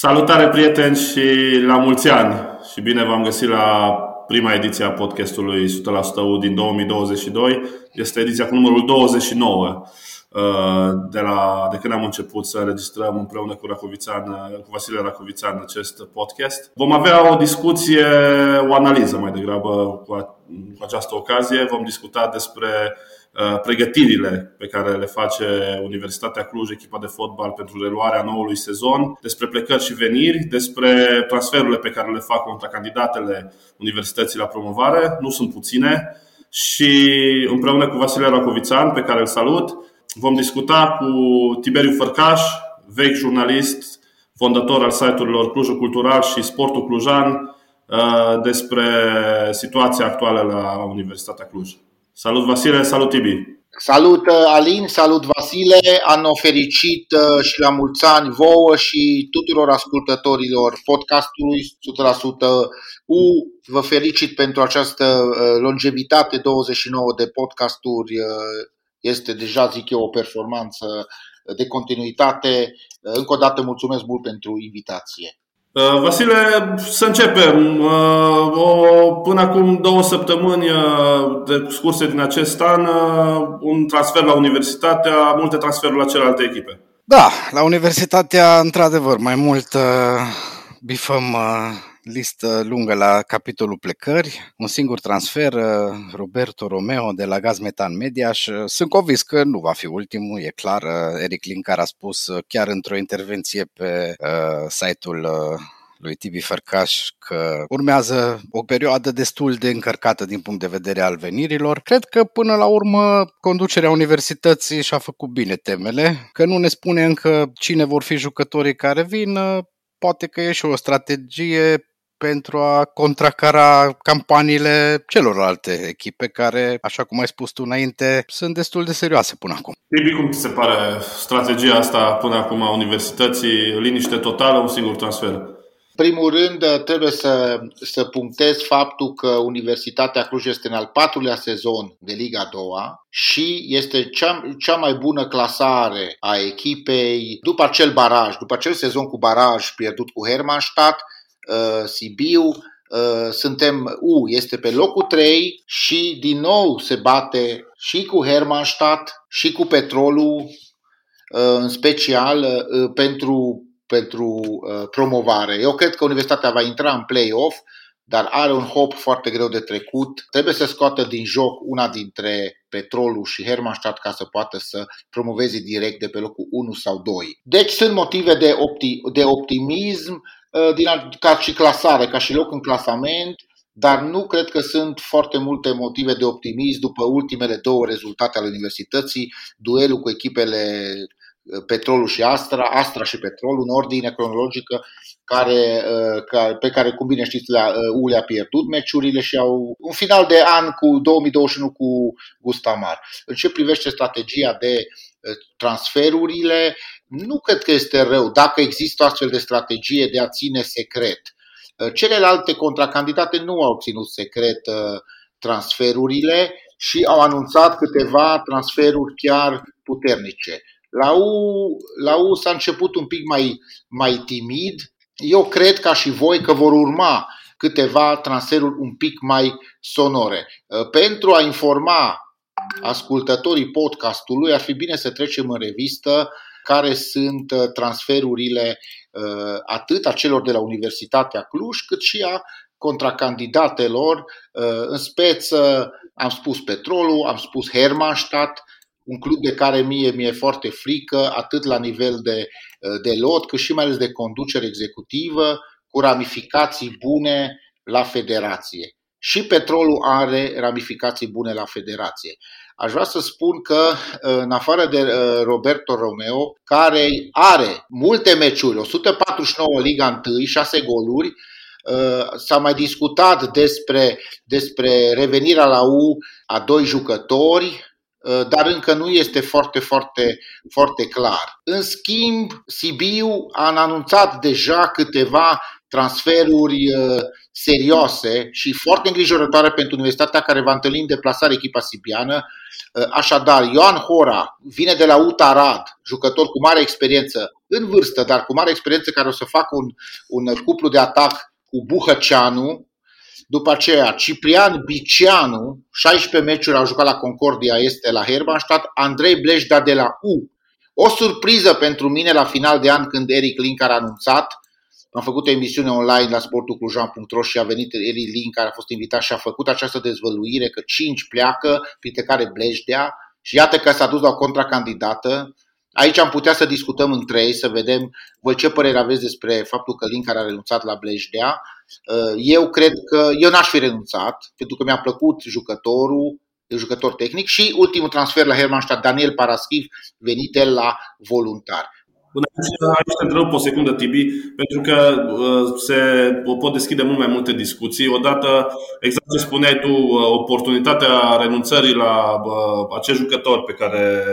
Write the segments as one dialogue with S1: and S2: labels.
S1: Salutare prieteni și la mulți ani și bine v-am găsit la prima ediție a podcastului 100% U din 2022. Este ediția cu numărul 29 uh, de, la, de când am început să înregistrăm împreună cu, Racovițan, cu Vasile Racovițan acest podcast. Vom avea o discuție, o analiză mai degrabă cu, cu această ocazie. Vom discuta despre Uh, pregătirile pe care le face Universitatea Cluj, echipa de fotbal pentru reluarea noului sezon, despre plecări și veniri, despre transferurile pe care le fac contra candidatele universității la promovare, nu sunt puține, și împreună cu Vasile Racovițan, pe care îl salut, vom discuta cu Tiberiu Fărcaș, vechi jurnalist, fondator al site-urilor Clujul Cultural și Sportul Clujan, uh, despre situația actuală la Universitatea Cluj. Salut Vasile, salut Tibi!
S2: Salut uh, Alin, salut Vasile, anul fericit uh, și la mulți ani vouă și tuturor ascultătorilor podcastului 100% U. Vă felicit pentru această uh, longevitate, 29 de podcasturi, este deja, zic eu, o performanță de continuitate. Încă o dată mulțumesc mult pentru invitație.
S1: Uh, Vasile, să începem. Uh, o, până acum două săptămâni uh, de scurse din acest an, un transfer la Universitatea, multe transferuri la celelalte echipe.
S3: Da, la Universitatea, într-adevăr, mai mult bifăm listă lungă la capitolul plecări, un singur transfer, uh, Roberto Romeo de la Gaz Metan Media și uh, sunt convins că nu va fi ultimul, e clar. Uh, Eric Linkar a spus chiar într-o intervenție pe uh, site-ul uh, lui Tibi Fărcaș că urmează o perioadă destul de încărcată din punct de vedere al venirilor. Cred că până la urmă conducerea universității și-a făcut bine temele, că nu ne spune încă cine vor fi jucătorii care vin, poate că e și o strategie pentru a contracara campaniile celorlalte echipe care, așa cum ai spus tu înainte, sunt destul de serioase până acum.
S1: Tibi, cum ți se pare strategia asta până acum a universității? Liniște totală, un singur transfer?
S2: primul rând, trebuie să, să punctez faptul că Universitatea Cluj este în al patrulea sezon de Liga 2 și este cea, cea mai bună clasare a echipei după acel baraj, după acel sezon cu baraj pierdut cu Hermannstadt, Uh, Sibiu, uh, suntem U, este pe locul 3 și din nou se bate și cu Hermannstadt și cu Petrolul, uh, în special pentru, pentru promovare. Eu cred că Universitatea va intra în play-off, dar are un hop foarte greu de trecut. Trebuie să scoată din joc una dintre Petrolul și Hermannstadt ca să poată să promoveze direct de pe locul 1 sau 2. Deci sunt motive de, opti- de optimism Uh, din, ca și clasare, ca și loc în clasament, dar nu cred că sunt foarte multe motive de optimism după ultimele două rezultate ale universității, duelul cu echipele uh, Petrolul și Astra, Astra și Petrolul, în ordine cronologică, care, uh, pe care, cum bine știți, le-a, U le-a pierdut meciurile și au un final de an cu 2021 cu Gustamar. În ce privește strategia de transferurile, nu cred că este rău dacă există o astfel de strategie de a ține secret. Uh, celelalte contracandidate nu au ținut secret uh, transferurile și au anunțat câteva transferuri chiar puternice. La U, la U s-a început un pic mai, mai timid. Eu cred ca și voi că vor urma câteva transferuri un pic mai sonore. Uh, pentru a informa ascultătorii podcastului, ar fi bine să trecem în revistă care sunt uh, transferurile uh, atât a celor de la Universitatea Cluj, cât și a contracandidatelor. Uh, în speță am spus Petrolul, am spus Hermannstadt, un club de care mie mi-e foarte frică, atât la nivel de, de lot, cât și mai ales de conducere executivă, cu ramificații bune la federație. Și petrolul are ramificații bune la federație. Aș vrea să spun că, în afară de uh, Roberto Romeo, care are multe meciuri, 149 Liga 1, 6 goluri, uh, s-a mai discutat despre, despre revenirea la U a doi jucători, uh, dar încă nu este foarte, foarte, foarte clar. În schimb, Sibiu a anunțat deja câteva transferuri serioase și foarte îngrijorătoare pentru universitatea care va întâlni în deplasare echipa sibiană. Așadar, Ioan Hora vine de la Utarad, jucător cu mare experiență, în vârstă, dar cu mare experiență, care o să facă un, un cuplu de atac cu Buhăceanu, după aceea, Ciprian Bicianu, 16 meciuri a jucat la Concordia Este la Hermannstadt, Andrei Blejda de la U. O surpriză pentru mine la final de an când Eric Link a anunțat. Am făcut o emisiune online la sportuclujan.ro și a venit Eric Link, care a fost invitat și a făcut această dezvăluire că 5 pleacă, printre care Blejdea, și iată că s-a dus la o contracandidată. Aici am putea să discutăm între ei, să vedem voi ce părere aveți despre faptul că Link a renunțat la Blejdea. Uh, eu cred că eu n-aș fi renunțat, pentru că mi-a plăcut jucătorul, e jucător tehnic și ultimul transfer la Hermannstadt, Daniel Paraschiv, venit el la voluntar.
S1: Aici te întreb o secundă, Tibi, pentru că uh, se pot deschide mult mai multe discuții. Odată, exact ce spuneai tu, uh, oportunitatea renunțării la uh, acest jucător pe care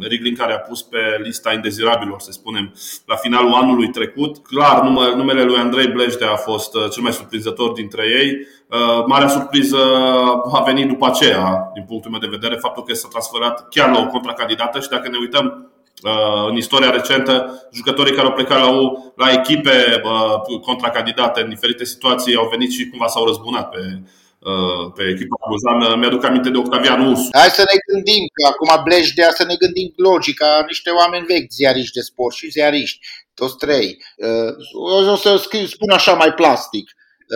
S1: Riglin care a pus pe lista indezirabilor, să spunem, la finalul anului trecut. Clar, numele lui Andrei Blejdea a fost cel mai surprinzător dintre ei. Marea surpriză a venit după aceea, din punctul meu de vedere, faptul că s-a transferat chiar la o contracandidată și dacă ne uităm Uh, în istoria recentă, jucătorii care au plecat la, U, la echipe uh, contracandidate în diferite situații au venit și cumva s-au răzbunat pe, uh, pe echipa buzană. Mi-aduc aminte de Octavian Ursu.
S2: Hai să ne gândim, că acum Blejdea, să ne gândim logica, niște oameni vechi, ziariști de sport și ziariști, toți trei. O să spun așa mai plastic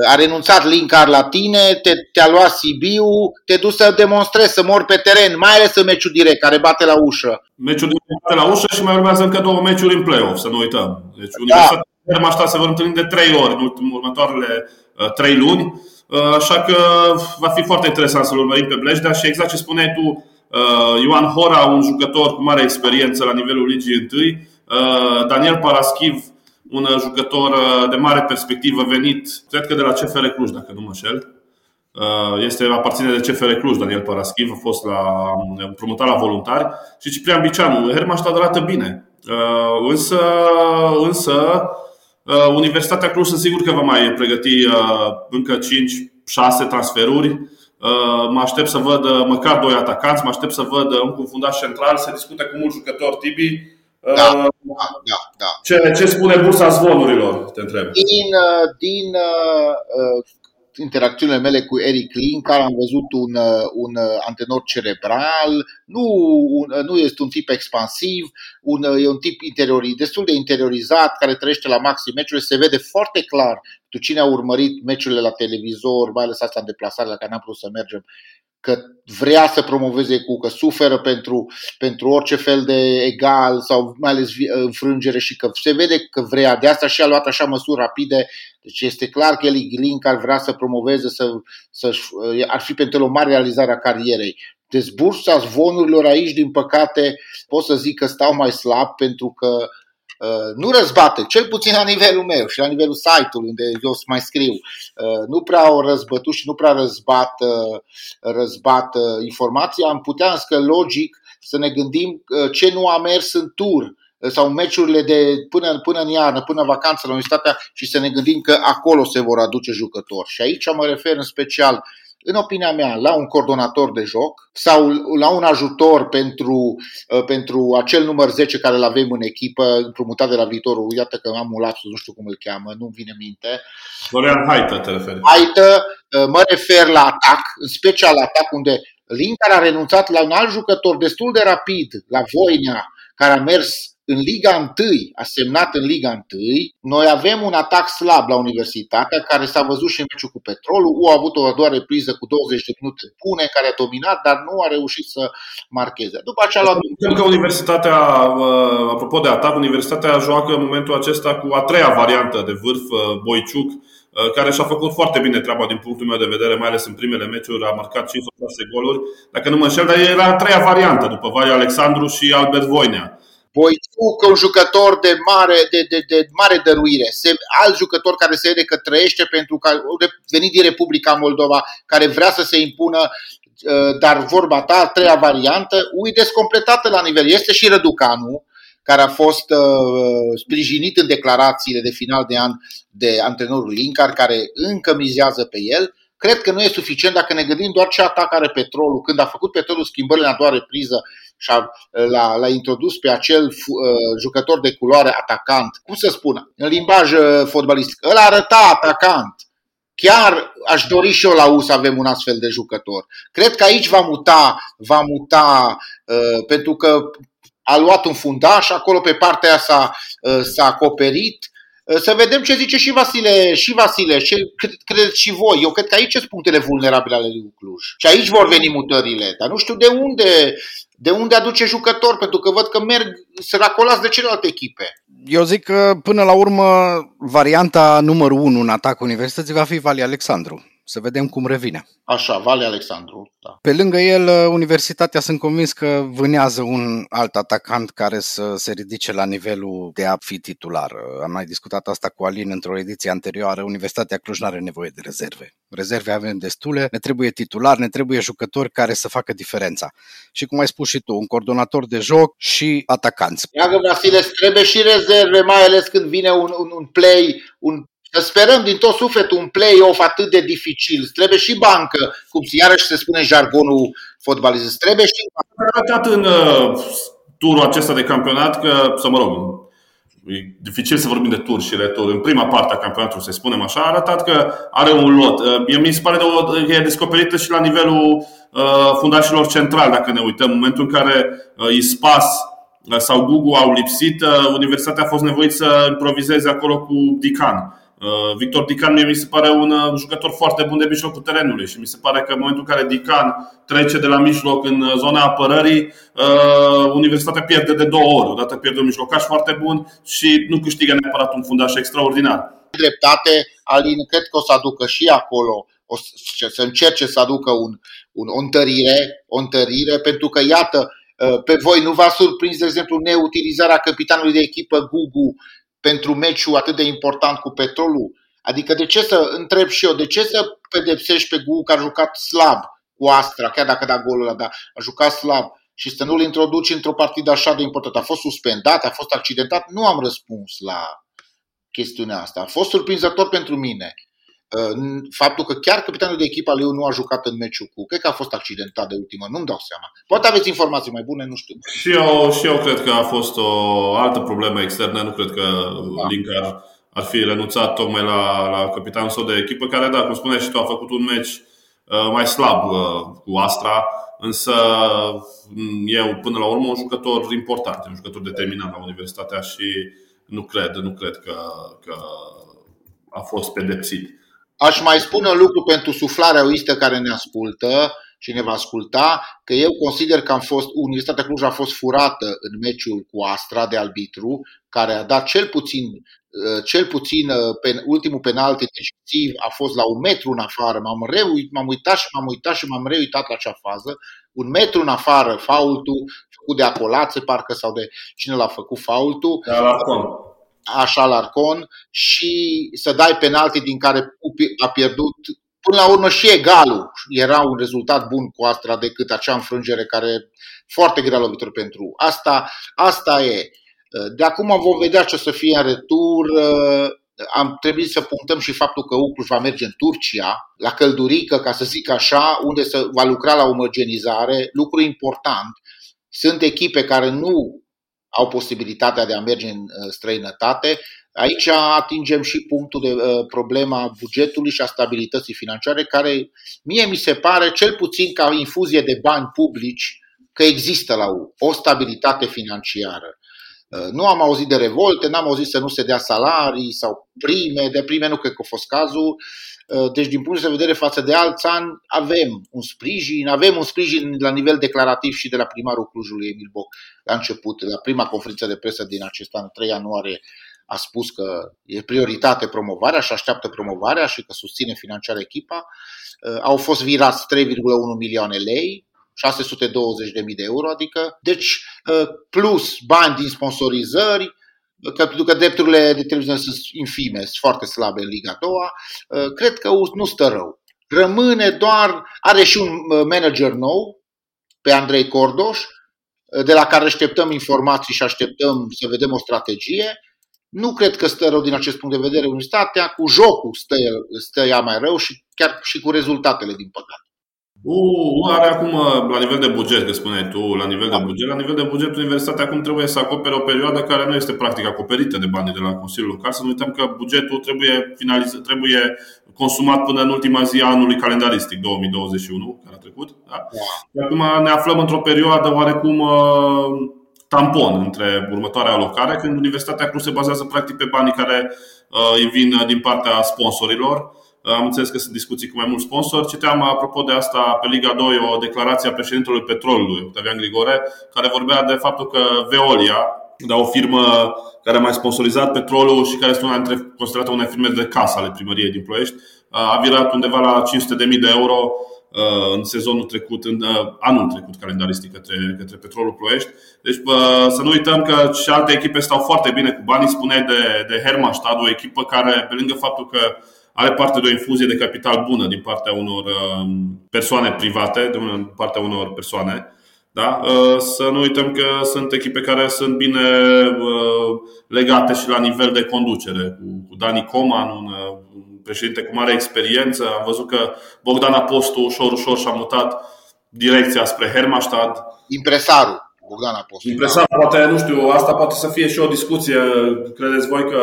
S2: a renunțat Linkar la tine, te, te-a luat Sibiu, te duci să demonstrezi, să mor pe teren, mai ales în meciul direct, care bate la ușă.
S1: Meciul direct bate la ușă și mai urmează încă două meciuri în play-off, să nu uităm. Deci da. Universitatea asta se vor întâlni de trei ori în următoarele uh, trei luni, uh, așa că va fi foarte interesant să-l urmărim pe Blejdea și exact ce spuneai tu, uh, Ioan Hora, un jucător cu mare experiență la nivelul ligii întâi, uh, Daniel Paraschiv, un jucător uh, de mare perspectivă venit, cred că de la CFR Cluj, dacă nu mă șel. Uh, este aparține de CFR Cluj, Daniel Paraschiv, a fost la, um, promutat la voluntari și Ciprian Bicianu. Hermaștad arată bine. Uh, însă, însă Universitatea Cluj sunt sigur că va mai pregăti încă 5-6 transferuri. Mă aștept să văd măcar doi atacanți, mă aștept să văd un fundaș central, se discute cu mulți jucători Tibi
S2: da, da, da, da.
S1: Ce, ce spune bursa zvonurilor, te întreb?
S2: Din, uh, din uh, uh, interacțiunile mele cu Eric care am văzut un, uh, un antenor cerebral, nu, un, nu este un tip expansiv, un, e un tip interiori, destul de interiorizat, care trăiește la maxim meciurile, se vede foarte clar tu cine a urmărit meciurile la televizor, mai ales asta în deplasare la care n-am putut să mergem, că vrea să promoveze cu, că suferă pentru, pentru orice fel de egal sau mai ales înfrângere și că se vede că vrea. De asta și a luat așa măsuri rapide. Deci este clar că Eli Glink ar vrea să promoveze, să, să, ar fi pentru el o mare realizare a carierei. Dezbursa zvonurilor aici, din păcate, pot să zic că stau mai slab pentru că Uh, nu răzbate, cel puțin la nivelul meu și la nivelul site-ului unde eu mai scriu, uh, nu prea au răzbătut și nu prea răzbat, răzbat informația, am putea însă logic să ne gândim uh, ce nu a mers în tur sau meciurile de până, până în iarnă, până în vacanță la universitatea și să ne gândim că acolo se vor aduce jucători. Și aici mă refer în special în opinia mea, la un coordonator de joc sau la un ajutor pentru, uh, pentru acel număr 10 care îl avem în echipă, împrumutat de la viitorul. Iată că am un lapsus, nu știu cum îl cheamă, nu vine minte.
S1: Florian Haită te referi.
S2: Haită, uh, mă refer la atac, în special atac unde Lin care a renunțat la un alt jucător destul de rapid, la Voinea, care a mers în Liga 1, a semnat în Liga 1, noi avem un atac slab la Universitatea, care s-a văzut și în meciul cu Petrolul. U a avut o a doua repriză cu 20 de minute bune, care a dominat, dar nu a reușit să marcheze. După aceea
S1: luat... Cred că Universitatea, uh, apropo de atac, Universitatea joacă în momentul acesta cu a treia variantă de vârf, uh, Boiciuc, uh, care și-a făcut foarte bine treaba din punctul meu de vedere, mai ales în primele meciuri, a marcat 5 6 goluri. Dacă nu mă înșel, dar era a treia variantă, după Vaia Alexandru și Albert Voinea.
S2: Boițuc, un jucător de mare, de, de, de mare dăruire, se, alt jucător care se vede că trăiește pentru că venit din Republica Moldova, care vrea să se impună, uh, dar vorba ta, a treia variantă, ui descompletată la nivel. Este și Răducanu, care a fost uh, sprijinit în declarațiile de final de an de antrenorul Linkar, care încă mizează pe el, cred că nu e suficient dacă ne gândim doar ce atac are petrolul. Când a făcut petrolul schimbările în a doua repriză și a, l-a, l-a introdus pe acel uh, jucător de culoare atacant, cum să spun, în limbaj uh, fotbalist, îl arăta atacant. Chiar aș dori și eu la U să avem un astfel de jucător. Cred că aici va muta, va muta uh, pentru că a luat un fundaș, acolo pe partea aia s-a, uh, s-a acoperit. Uh, să vedem ce zice și Vasile, și Vasile, ce credeți și voi. Eu cred că aici sunt punctele vulnerabile ale lui Cluj. Și aici vor veni mutările, dar nu știu de unde, de unde aduce jucători, pentru că văd că merg săracolați de celelalte echipe.
S3: Eu zic că până la urmă varianta numărul 1 în atac universității va fi Vali Alexandru. Să vedem cum revine.
S2: Așa, Vale Alexandru. Da.
S3: Pe lângă el, uh, Universitatea sunt convins că vânează un alt atacant care să se ridice la nivelul de a fi titular. Uh, am mai discutat asta cu Alin într-o ediție anterioară. Universitatea Cluj nu are nevoie de rezerve. Rezerve avem destule, ne trebuie titular, ne trebuie jucători care să facă diferența. Și cum ai spus și tu, un coordonator de joc și atacanți.
S2: Iagă Vasile, trebuie și rezerve, mai ales când vine un, un, un play, un să sperăm din tot sufletul un play-off atât de dificil. Trebuie și bancă, cum iarăși se spune jargonul fotbalist. Trebuie și
S1: bancă. A arătat în uh, turul acesta de campionat că, să mă rog, e dificil să vorbim de tur și retur. În prima parte a campionatului, să spunem așa, a arătat că are un lot. Uh, mi se pare că e descoperită și la nivelul uh, fundașilor central, dacă ne uităm. În momentul în care uh, Ispas uh, sau Google au lipsit, uh, Universitatea a fost nevoit să improvizeze acolo cu Dican. Uh, Victor Dican mie mi se pare un uh, jucător foarte bun de mijlocul terenului și mi se pare că în momentul în care Dican trece de la mijloc în uh, zona apărării, Universitatea pierde de două ori. Odată pierde un mijlocaș foarte bun și nu câștigă neapărat un fundaș extraordinar.
S2: Dreptate, Alin, cred că o să aducă și acolo o să încerce să aducă un, un, o întărire, o întărire, pentru că, iată, pe voi nu v-a surprins, de exemplu, neutilizarea capitanului de echipă Gugu pentru meciul atât de important cu petrolul? Adică de ce să, întreb și eu, de ce să pedepsești pe Gugu că a jucat slab cu Astra, chiar dacă da golul ăla, dar a jucat slab și să nu-l introduci într-o partidă așa de importantă. A fost suspendat, a fost accidentat, nu am răspuns la chestiunea asta. A fost surprinzător pentru mine. Uh, faptul că chiar capitanul de echipă al lui nu a jucat în meciul cu, cred că a fost accidentat de ultimă, nu-mi dau seama. Poate aveți informații mai bune, nu știu.
S1: Și eu, și eu cred că a fost o altă problemă externă, nu cred că da. Link ar, ar fi renunțat tocmai la, la capitanul său de echipă, care, da, cum spuneai și tu, a făcut un meci uh, mai slab uh, cu Astra, însă mm, eu până la urmă un jucător important, un jucător determinant la Universitatea și nu cred, nu cred că, că a fost pedepsit.
S2: Aș mai spune un lucru pentru suflarea uistă care ne ascultă și ne va asculta, că eu consider că am fost, Universitatea Cluj a fost furată în meciul cu Astra de arbitru, care a dat cel puțin, uh, cel puțin uh, pen, ultimul penalti decisiv a fost la un metru în afară. M-am, reuit, m-am uitat și m-am uitat și m-am reuitat la acea fază. Un metru în afară, faultul făcut de Acolațe, parcă, sau de cine l-a făcut faultul.
S1: Da, la
S2: așa la Arcon și să dai penalti din care a pierdut Până la urmă și egalul era un rezultat bun cu Astra decât acea înfrângere care foarte grea lovitor pentru. Asta, asta e. De acum vom vedea ce o să fie în retur. Am trebuit să punctăm și faptul că Ucluș va merge în Turcia, la Căldurică, ca să zic așa, unde se va lucra la omogenizare. Lucru important. Sunt echipe care nu au posibilitatea de a merge în uh, străinătate. Aici atingem și punctul de uh, problema bugetului și a stabilității financiare, care mie mi se pare, cel puțin ca infuzie de bani publici, că există la o stabilitate financiară. Uh, nu am auzit de revolte, n-am auzit să nu se dea salarii sau prime, de prime nu cred că a fost cazul. Uh, deci, din punct de vedere față de alți ani, avem un sprijin, avem un sprijin la nivel declarativ și de la primarul Clujului Emil Boc la început, la prima conferință de presă din acest an, 3 ianuarie, a spus că e prioritate promovarea și așteaptă promovarea și că susține financiar echipa. Uh, au fost virați 3,1 milioane lei, 620.000 de euro, adică, deci uh, plus bani din sponsorizări, că, pentru că drepturile de televiziune sunt infime, sunt foarte slabe în Liga 2, uh, cred că nu stă rău. Rămâne doar, are și un uh, manager nou, pe Andrei Cordoș, de la care așteptăm informații și așteptăm să vedem o strategie. Nu cred că stă rău din acest punct de vedere Universitatea, cu jocul stă, stă ea mai rău și chiar și cu rezultatele, din păcate.
S1: U, are acum, la nivel de buget, că spuneai tu, la nivel de da. buget, la nivel de buget, universitatea acum trebuie să acopere o perioadă care nu este practic acoperită de banii de la Consiliul Local. Să nu uităm că bugetul trebuie, finalizat, trebuie consumat până în ultima zi a anului calendaristic 2021, care a trecut. Da? Da. Acum ne aflăm într-o perioadă oarecum uh, tampon între următoarea alocare, când Universitatea Cluj se bazează practic pe banii care uh, îi vin din partea sponsorilor am înțeles că sunt discuții cu mai mulți sponsori. Citeam apropo de asta pe Liga 2 o declarație a președintelui Petrolului, Octavian Grigore, care vorbea de faptul că Veolia, da, o firmă care a mai sponsorizat petrolul și care este una dintre considerată una firme de casă ale primăriei din Ploiești, a virat undeva la 500.000 de euro în sezonul trecut, în anul trecut calendaristic către, către Petrolul Ploiești. Deci să nu uităm că și alte echipe stau foarte bine cu banii. Spuneai de, de Hermannstad, o echipă care, pe lângă faptul că are parte de o infuzie de capital bună din partea unor um, persoane private, din partea unor persoane. Da? Uh, să nu uităm că sunt echipe care sunt bine uh, legate și la nivel de conducere. Cu Dani Coman, un uh, președinte cu mare experiență. Am văzut că Bogdan Apostu ușor, ușor și-a mutat direcția spre Hermastad.
S2: Impresarul. Bogdan Apostu.
S1: Impresar, da? poate, nu știu, asta poate să fie și o discuție. Credeți voi că,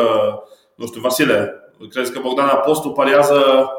S1: nu știu, Vasile, Crezi că Bogdan Apostu pariază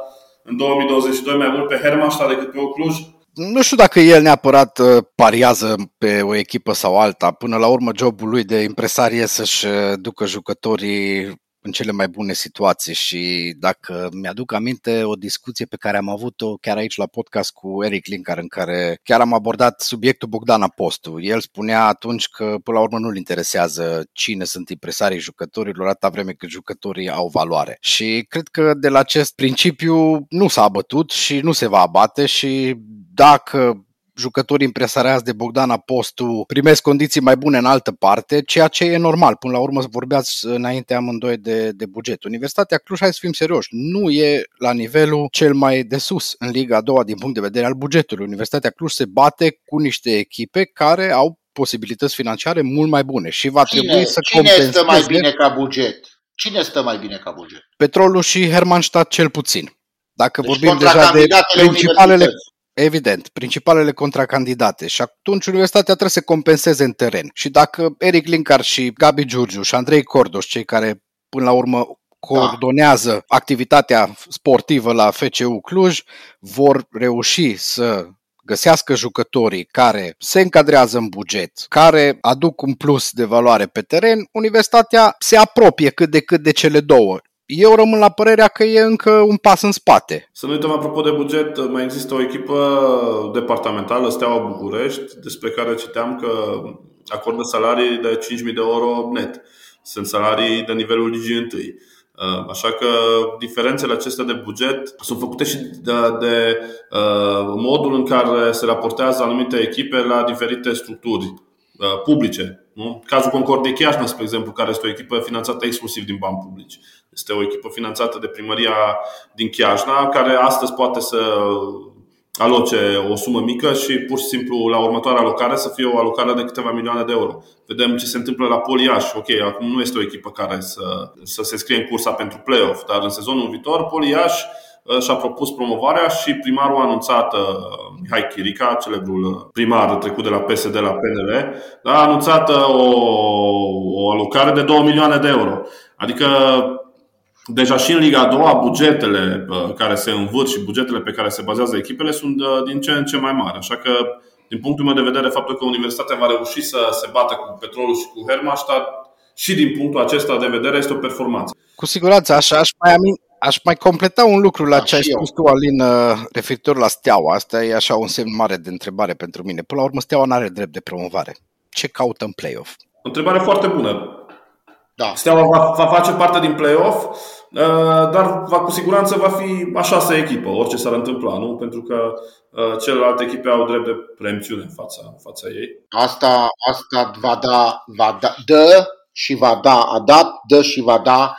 S1: în 2022 mai mult pe Hermannstadt decât pe Cluj?
S3: Nu știu dacă el neapărat uh, pariază pe o echipă sau alta. Până la urmă, jobul lui de impresar e să-și uh, ducă jucătorii în cele mai bune situații și dacă mi-aduc aminte o discuție pe care am avut-o chiar aici la podcast cu Eric Linkar în care chiar am abordat subiectul Bogdan Apostu. El spunea atunci că până la urmă nu-l interesează cine sunt impresarii jucătorilor atâta vreme cât jucătorii au valoare. Și cred că de la acest principiu nu s-a abătut și nu se va abate și dacă jucătorii impresariați de Bogdan Apostu primesc condiții mai bune în altă parte, ceea ce e normal. Până la urmă vorbeați înainte amândoi de, de buget. Universitatea Cluj, hai să fim serioși, nu e la nivelul cel mai de sus în Liga a doua din punct de vedere al bugetului. Universitatea Cluj se bate cu niște echipe care au posibilități financiare mult mai bune și va cine, trebui să
S2: cine compenseze... stă mai bine ca buget? Cine stă mai bine ca buget?
S3: Petrolul și Hermannstadt cel puțin. Dacă deci vorbim deja de principalele, Evident, principalele contracandidate și atunci universitatea trebuie să compenseze în teren. Și dacă Eric Linkar și Gabi Giurgiu și Andrei Cordoș, cei care până la urmă coordonează da. activitatea sportivă la FCU Cluj, vor reuși să găsească jucătorii care se încadrează în buget, care aduc un plus de valoare pe teren, universitatea se apropie cât de cât de cele două eu rămân la părerea că e încă un pas în spate.
S1: Să nu uităm, apropo de buget, mai există o echipă departamentală, Steaua București, despre care citeam că acordă salarii de 5.000 de euro net. Sunt salarii de nivelul ligii întâi. Uh, așa că diferențele acestea de buget sunt făcute și de, de uh, modul în care se raportează anumite echipe la diferite structuri uh, publice. Nu? Cazul Concordia Chiajna, spre exemplu, care este o echipă finanțată exclusiv din bani publici. Este o echipă finanțată de primăria din Chiajna, care astăzi poate să aloce o sumă mică și pur și simplu la următoarea alocare să fie o alocare de câteva milioane de euro. Vedem ce se întâmplă la Poliaș. Ok, acum nu este o echipă care să, să se scrie în cursa pentru play-off, dar în sezonul viitor Poliaș uh, și-a propus promovarea și primarul a anunțat, uh, Mihai Chirica, celebrul primar trecut de la PSD la PNL, a anunțat uh, o, o alocare de 2 milioane de euro. Adică Deja și în Liga a doua, bugetele care se învârt și bugetele pe care se bazează echipele sunt uh, din ce în ce mai mari. Așa că, din punctul meu de vedere, faptul că Universitatea va reuși să se bată cu Petrolul și cu Hermannstadt și din punctul acesta de vedere este o performanță.
S3: Cu siguranță, așa aș mai, amin, aș mai completa un lucru la da, ce ai spus tu, Alin, uh, referitor la Steaua. Asta e așa un semn mare de întrebare pentru mine. Până la urmă, Steaua nu are drept de promovare. Ce caută în play-off?
S1: O întrebare foarte bună. Da. Steaua va, va face parte din play-off, uh, dar va, cu siguranță va fi a șasea echipă, orice s-ar întâmpla, nu? Pentru că uh, celelalte echipe au drept de preemțiune în fața, în fața ei.
S2: Asta, asta va da, va da, dă și va da, a dat, dă și va da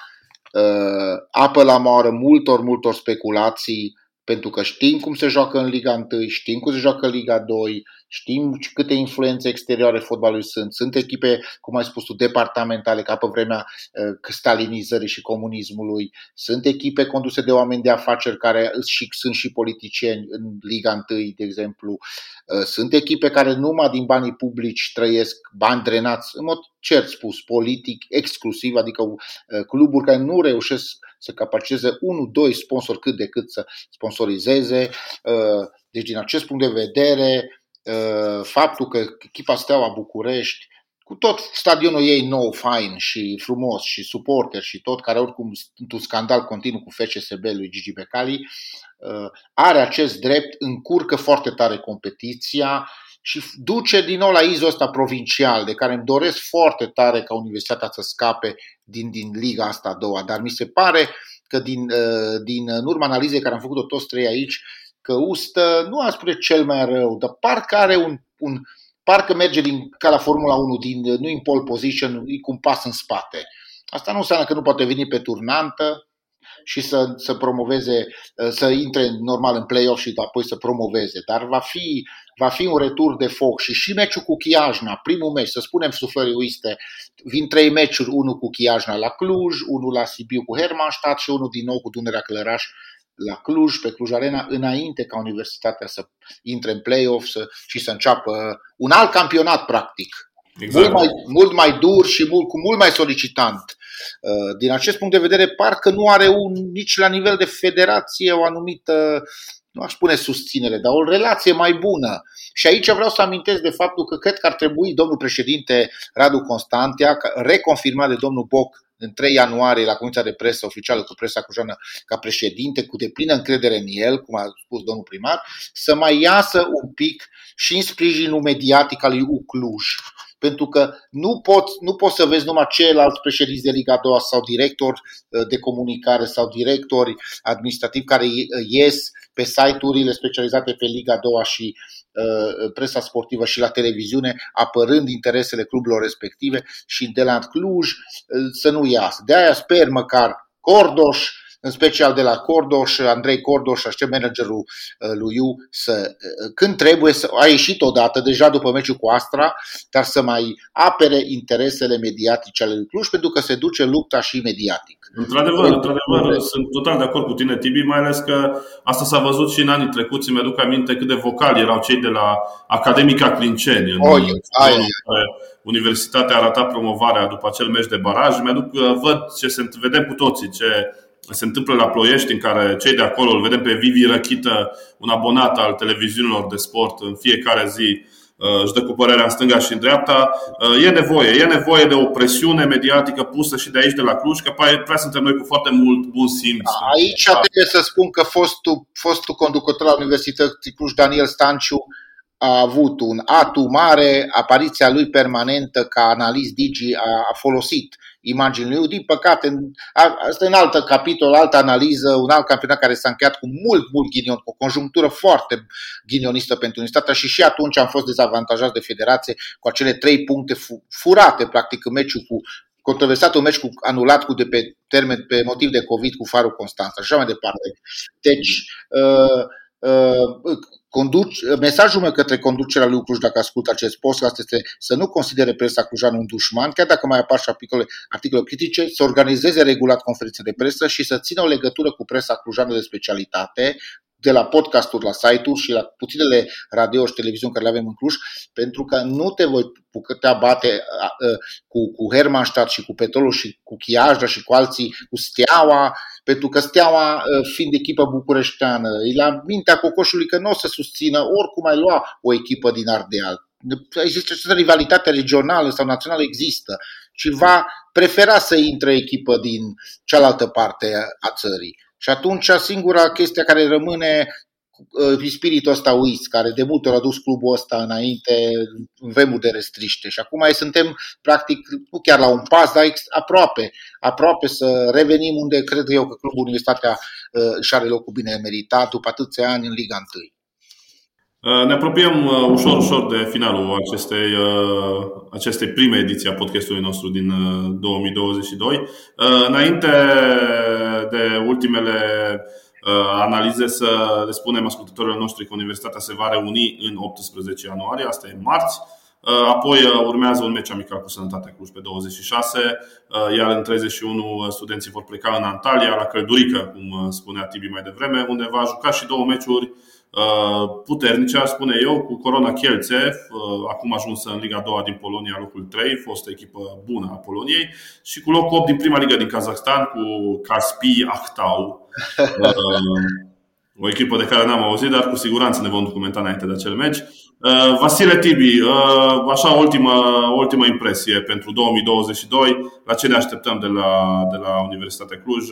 S2: uh, apă la moară multor, multor speculații pentru că știm cum se joacă în Liga 1, știm cum se joacă în Liga 2, știm câte influențe exterioare fotbalului sunt. Sunt echipe, cum ai spus tu, departamentale, ca pe vremea uh, stalinizării și comunismului. Sunt echipe conduse de oameni de afaceri care și, sunt și politicieni în Liga 1, de exemplu. Uh, sunt echipe care numai din banii publici trăiesc, bani drenați, în mod cert spus, politic, exclusiv, adică uh, cluburi care nu reușesc să capaciteze unul, doi sponsori cât de cât să sponsorizeze. Uh, deci, din acest punct de vedere, uh, faptul că echipa Steaua București cu tot stadionul ei nou, fain și frumos și suporter și tot, care oricum sunt un scandal continuu cu FCSB lui Gigi Becali, uh, are acest drept, încurcă foarte tare competiția și duce din nou la izul ăsta provincial, de care îmi doresc foarte tare ca universitatea să scape din, din liga asta a doua. Dar mi se pare că din, uh, din în urma analizei care am făcut-o toți trei aici, că Ustă nu a spune cel mai rău, dar parcă are un, un parcă merge din, ca la Formula 1, din, nu în pole position, e cu un pas în spate. Asta nu înseamnă că nu poate veni pe turnantă, și să, să promoveze, uh, să intre normal în play-off și apoi să promoveze. Dar va fi, va fi un retur de foc și și meciul cu Chiajna, primul meci, să spunem suflării uiste, vin trei meciuri, unul cu Chiajna la Cluj, unul la Sibiu cu Hermannstadt și unul din nou cu Dunărea Călăraș la Cluj, pe Cluj Arena, înainte ca Universitatea să intre în play-off să, și să înceapă un alt campionat, practic. Exact. Mult, mai, mult mai dur și mult, cu mult mai solicitant. Uh, din acest punct de vedere, parcă nu are un, nici la nivel de federație o anumită, nu aș spune susținere, dar o relație mai bună. Și aici vreau să amintesc de faptul că cred că ar trebui domnul președinte Radu Constantia, reconfirmat de domnul Boc în 3 ianuarie la Comisia de Presă oficială cu presa cujană ca președinte, cu deplină încredere în el, cum a spus domnul primar, să mai iasă un pic și în sprijinul mediatic al lui Ucluj pentru că nu poți, nu poți să vezi numai ceilalți președinți de Liga 2 sau directori uh, de comunicare sau directori administrativi care ies pe site-urile specializate pe Liga 2 și uh, presa sportivă și la televiziune, apărând interesele cluburilor respective și de la Cluj uh, să nu iasă. De aia sper măcar Cordoș, în special de la Cordoș, Andrei Cordoș, așa managerul uh, lui Iu, să, uh, când trebuie să, a ieșit odată, deja după meciul cu Astra, dar să mai apere interesele mediatice ale lui Cluj, pentru că se duce lupta și mediatic.
S1: Într-adevăr, într-adevăr, sunt total de acord cu tine, Tibi, mai ales că asta s-a văzut și în anii trecuți. Îmi aduc aminte cât de vocali erau cei de la Academica Clinceni, în
S2: Oi, ai, ai.
S1: Universitatea a ratat promovarea după acel meci de baraj. Mi-aduc, văd ce se vedem cu toții, ce se întâmplă la Ploiești, în care cei de acolo îl vedem pe Vivi Răchită, un abonat al televiziunilor de sport, în fiecare zi uh, își dă cu părerea în stânga și în dreapta. Uh, e nevoie, e nevoie de o presiune mediatică pusă și de aici, de la Cluj, că prea suntem noi cu foarte mult bun simț.
S2: Aici trebuie să spun că fostul, fostul conducător al Universității Cluj, Daniel Stanciu, a avut un atu mare, apariția lui permanentă ca analist Digi a, a folosit imaginile lui. Din păcate, asta e un alt capitol, altă analiză, un alt campionat care s-a încheiat cu mult, mult ghinion, cu o conjunctură foarte ghinionistă pentru Universitatea și și atunci am fost dezavantajați de federație cu acele trei puncte furate, practic, în meciul cu controversat un meci cu, anulat cu de pe termen, pe motiv de COVID cu Farul Constanța și așa mai departe. Deci, uh, uh, Conduci, mesajul meu către conducerea lui Cluj, dacă ascultă acest podcast, este să nu considere presa clujană un dușman, chiar dacă mai apar și articole, articole critice, să organizeze regulat conferințe de presă și să țină o legătură cu presa clujană de specialitate, de la podcasturi la site-uri și la puținele radio și televiziuni care le avem în Cluj, pentru că nu te voi putea bate cu, cu Hermannstadt și cu Petrolul și cu Chiajda și cu alții, cu Steaua, pentru că Steaua, fiind echipă bucureșteană, e la mintea cocoșului că nu o să susțină, oricum ai lua o echipă din Ardeal. Există această rivalitate regională sau națională, există și va prefera să intre echipă din cealaltă parte a țării. Și atunci singura chestie care rămâne uh, spiritul ăsta uis, care de multe ori a dus clubul ăsta înainte în vremuri de restriște. Și acum mai suntem, practic, nu chiar la un pas, dar aproape, aproape să revenim unde cred eu că clubul Universitatea uh, își are locul bine meritat după atâția ani în Liga 1.
S1: Uh, ne apropiem uh, ușor, ușor de finalul acestei, uh, acestei prime ediții a podcastului nostru din 2022. Înainte de ultimele analize să le spunem ascultătorilor noștri că Universitatea se va reuni în 18 ianuarie, asta e marți. Apoi urmează un meci amical cu Sănătatea Cluj pe 26, iar în 31 studenții vor pleca în Antalya, la Căldurică, cum spunea Tibi mai devreme, unde va juca și două meciuri Uh, puternice, aș spune eu, cu Corona Kielce, uh, acum ajunsă în Liga 2 din Polonia, locul 3, fost o echipă bună a Poloniei, și cu locul 8 din prima ligă din Kazakhstan, cu Kaspi Ahtau. Uh, o echipă de care n-am auzit, dar cu siguranță ne vom documenta înainte de acel meci. Vasile Tibi, așa ultimă, ultimă impresie pentru 2022. La ce ne așteptăm de la, de la Universitatea Cluj?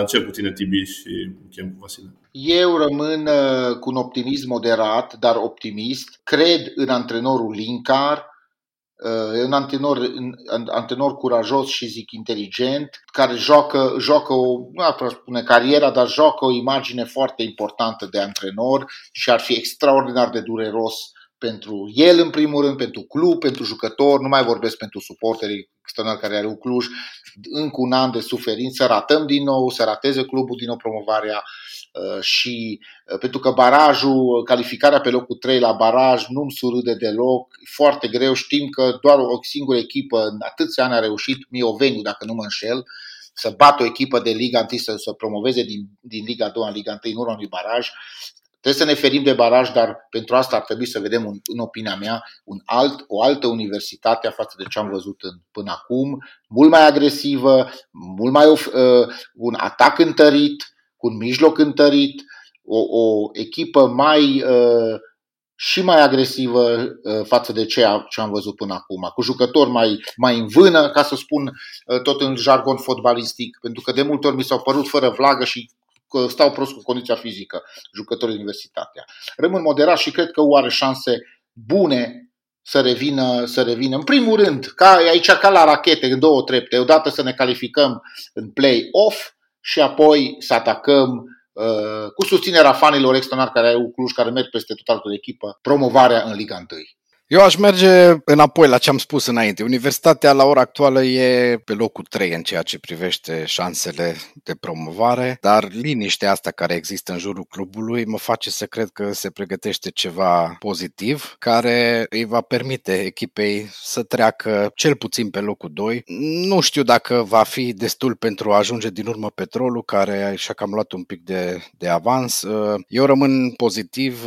S1: Încep cu tine, Tibi, și închem cu Vasile.
S2: Eu rămân uh, cu un optimism moderat, dar optimist. Cred în antrenorul Linkar, uh, un antrenor, un antrenor curajos și zic inteligent, care joacă, joacă o, nu aș spune cariera, dar joacă o imagine foarte importantă de antrenor și ar fi extraordinar de dureros pentru el în primul rând, pentru club, pentru jucător, nu mai vorbesc pentru suporterii externali care are un Cluj, încă un an de suferință, ratăm din nou, să rateze clubul din nou promovarea uh, și uh, pentru că barajul, calificarea pe locul 3 la baraj nu-mi surâde deloc, foarte greu, știm că doar o singură echipă în atâția ani a reușit, Mioveniu dacă nu mă înșel, să bată o echipă de Liga 1 să, să promoveze din, din Liga 2 în Liga 1 în urma unui baraj. Trebuie să ne ferim de baraj, dar pentru asta ar trebui să vedem, un, în opinia mea, un alt, o altă universitate față de ce am văzut în, până acum, mult mai agresivă, mult mai uh, un atac întărit, cu un mijloc întărit, o, o echipă mai uh, și mai agresivă uh, față de ce, ce am văzut până acum, cu jucători mai, mai în vână, ca să spun uh, tot în jargon fotbalistic, pentru că de multe ori mi s-au părut fără vlagă și stau prost cu condiția fizică jucătorii universitatea. Rămân moderat și cred că o are șanse bune să revină, să revină. În primul rând, ca aici ca la rachete, în două trepte, odată să ne calificăm în play-off și apoi să atacăm uh, cu susținerea fanilor externali care au Cluj, care merg peste tot altă echipă, promovarea în Liga 1.
S3: Eu aș merge înapoi la ce am spus înainte. Universitatea la ora actuală e pe locul 3 în ceea ce privește șansele de promovare, dar liniștea asta care există în jurul clubului mă face să cred că se pregătește ceva pozitiv care îi va permite echipei să treacă cel puțin pe locul 2. Nu știu dacă va fi destul pentru a ajunge din urmă petrolul care și-a cam luat un pic de, de avans. Eu rămân pozitiv,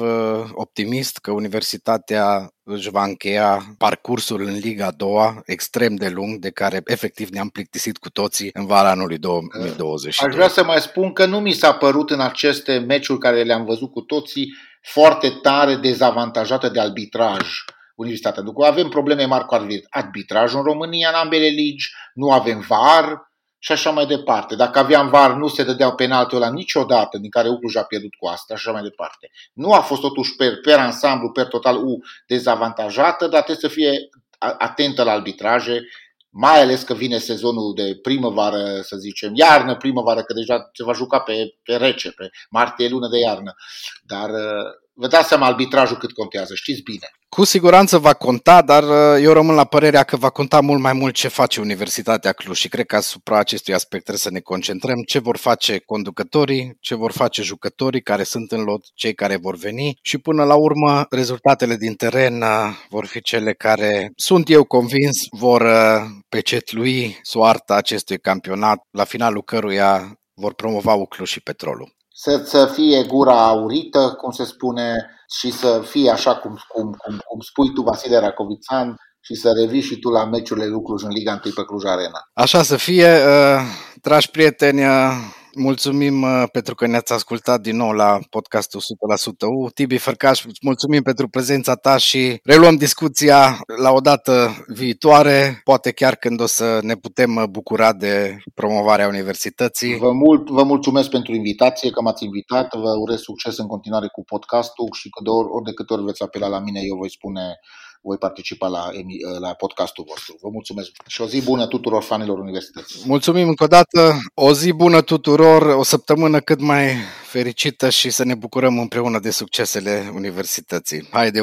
S3: optimist că Universitatea își va încheia parcursul în Liga 2 extrem de lung, de care efectiv ne-am plictisit cu toții în vara anului 2020.
S2: Aș vrea să mai spun că nu mi s-a părut în aceste meciuri care le-am văzut cu toții foarte tare dezavantajată de arbitraj. Universitatea. Pentru că avem probleme mari cu arbitraj în România, în ambele ligi, nu avem VAR, și așa mai departe. Dacă aveam VAR, nu se dădeau penaltul la niciodată, din care Ucluj a pierdut cu asta și așa mai departe. Nu a fost totuși per, per ansamblu, per total U dezavantajată, dar trebuie să fie atentă la arbitraje, mai ales că vine sezonul de primăvară, să zicem, iarnă, primăvară, că deja se va juca pe, pe rece, pe martie, lună de iarnă. Dar vă dați seama arbitrajul cât contează, știți bine.
S3: Cu siguranță va conta, dar uh, eu rămân la părerea că va conta mult mai mult ce face Universitatea Cluj și cred că asupra acestui aspect trebuie să ne concentrăm, ce vor face conducătorii, ce vor face jucătorii care sunt în lot, cei care vor veni și până la urmă rezultatele din teren uh, vor fi cele care, sunt eu convins, vor uh, pecetlui soarta acestui campionat, la finalul căruia vor promova Uclu și Petrolul
S2: să, să fie gura aurită, cum se spune, și să fie așa cum, cum, cum, cum spui tu, Vasile Racovițan, și să revii și tu la meciurile lucruri în Liga 1 pe Cluj Arena.
S3: Așa să fie, uh, dragi prieteni, uh, Mulțumim uh, pentru că ne-ați ascultat din nou la podcastul 100% U. Tibi Fărcaș, mulțumim pentru prezența ta și reluăm discuția la o dată viitoare, poate chiar când o să ne putem uh, bucura de promovarea universității.
S2: Vă, mult, vă mulțumesc pentru invitație, că m-ați invitat, vă urez succes în continuare cu podcastul și că de ori, ori de câte ori veți apela la mine, eu voi spune voi participa la, la podcastul vostru. Vă mulțumesc și o zi bună tuturor fanilor universității.
S3: Mulțumim încă o dată, o zi bună tuturor, o săptămână cât mai fericită și să ne bucurăm împreună de succesele universității. Haide,